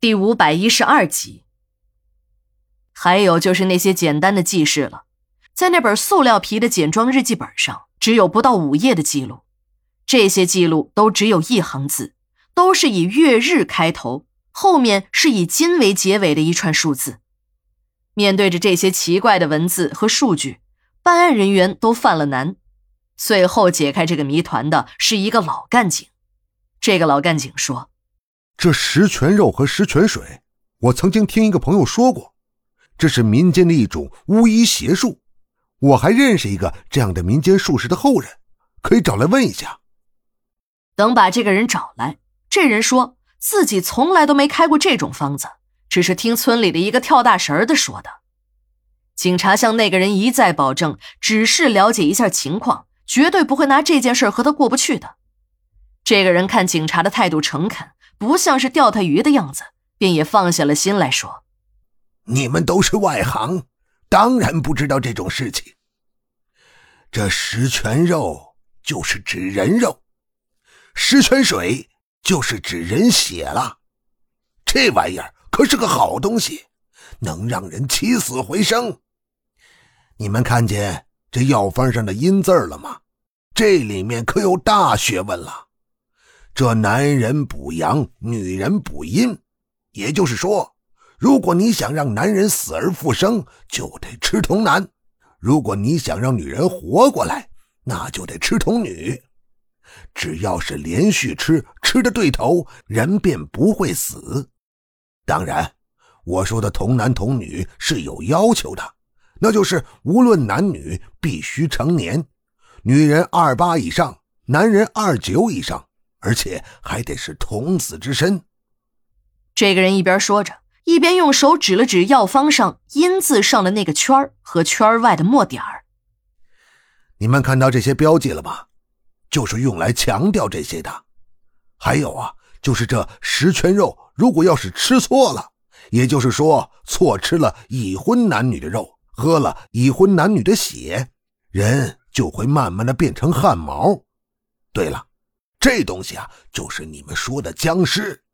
第五百一十二集。还有就是那些简单的记事了，在那本塑料皮的简装日记本上，只有不到五页的记录。这些记录都只有一行字，都是以月日开头，后面是以金为结尾的一串数字。面对着这些奇怪的文字和数据，办案人员都犯了难。最后解开这个谜团的是一个老干警。这个老干警说：“这十全肉和十全水，我曾经听一个朋友说过，这是民间的一种巫医邪术。我还认识一个这样的民间术士的后人，可以找来问一下。”等把这个人找来，这人说自己从来都没开过这种方子，只是听村里的一个跳大神的说的。警察向那个人一再保证，只是了解一下情况。绝对不会拿这件事和他过不去的。这个人看警察的态度诚恳，不像是钓他鱼的样子，便也放下了心来说：“你们都是外行，当然不知道这种事情。这十全肉就是指人肉，十全水就是指人血了。这玩意儿可是个好东西，能让人起死回生。你们看见？”这药方上的阴字了吗？这里面可有大学问了。这男人补阳，女人补阴，也就是说，如果你想让男人死而复生，就得吃童男；如果你想让女人活过来，那就得吃童女。只要是连续吃，吃的对头，人便不会死。当然，我说的童男童女是有要求的。那就是无论男女必须成年，女人二八以上，男人二九以上，而且还得是童子之身。这个人一边说着，一边用手指了指药方上“阴”字上的那个圈和圈外的墨点儿。你们看到这些标记了吗？就是用来强调这些的。还有啊，就是这十圈肉，如果要是吃错了，也就是说错吃了已婚男女的肉。喝了已婚男女的血，人就会慢慢的变成汗毛。对了，这东西啊，就是你们说的僵尸。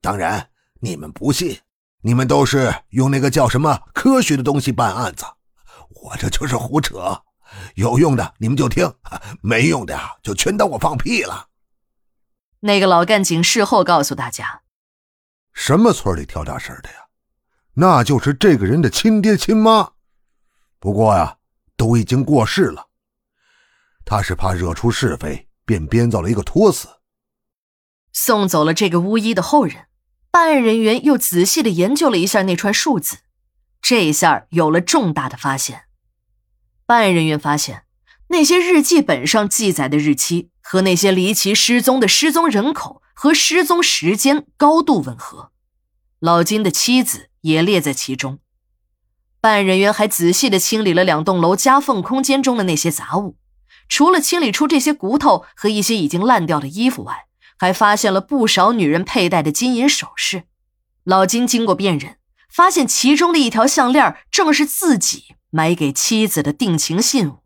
当然，你们不信，你们都是用那个叫什么科学的东西办案子。我这就是胡扯，有用的你们就听，没用的呀，就全当我放屁了。那个老干警事后告诉大家，什么村里挑大事的呀？那就是这个人的亲爹亲妈。不过呀，都已经过世了。他是怕惹出是非，便编造了一个托词。送走了这个巫医的后人，办案人员又仔细的研究了一下那串数字，这一下有了重大的发现。办案人员发现，那些日记本上记载的日期和那些离奇失踪的失踪人口和失踪时间高度吻合，老金的妻子也列在其中。办案人员还仔细的清理了两栋楼夹缝空间中的那些杂物，除了清理出这些骨头和一些已经烂掉的衣服外，还发现了不少女人佩戴的金银首饰。老金经过辨认，发现其中的一条项链正是自己买给妻子的定情信物。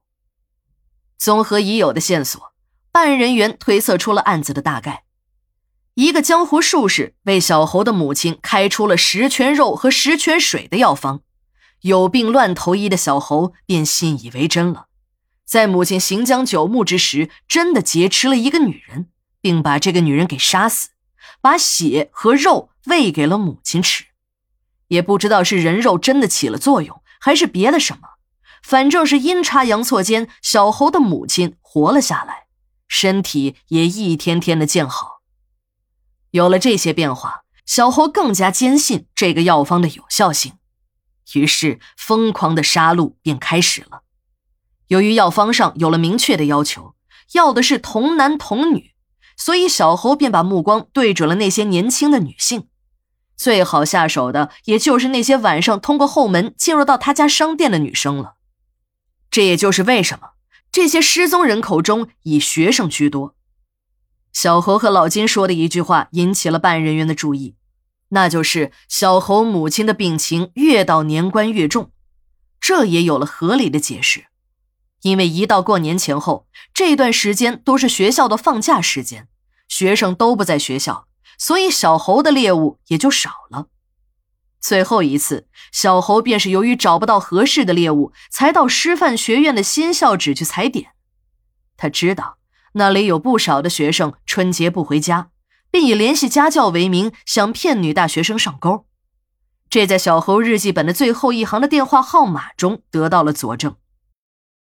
综合已有的线索，办案人员推测出了案子的大概：一个江湖术士为小侯的母亲开出了十全肉和十全水的药方。有病乱投医的小侯便信以为真了，在母亲行将九牧之时，真的劫持了一个女人，并把这个女人给杀死，把血和肉喂给了母亲吃。也不知道是人肉真的起了作用，还是别的什么，反正是阴差阳错间，小侯的母亲活了下来，身体也一天天的见好。有了这些变化，小侯更加坚信这个药方的有效性。于是，疯狂的杀戮便开始了。由于药方上有了明确的要求，要的是童男童女，所以小侯便把目光对准了那些年轻的女性。最好下手的，也就是那些晚上通过后门进入到他家商店的女生了。这也就是为什么这些失踪人口中以学生居多。小侯和老金说的一句话引起了办案人员的注意。那就是小侯母亲的病情越到年关越重，这也有了合理的解释，因为一到过年前后，这段时间都是学校的放假时间，学生都不在学校，所以小猴的猎物也就少了。最后一次，小猴便是由于找不到合适的猎物，才到师范学院的新校址去踩点。他知道那里有不少的学生春节不回家，并以联系家教为名，想骗女大学生上钩。这在小猴日记本的最后一行的电话号码中得到了佐证。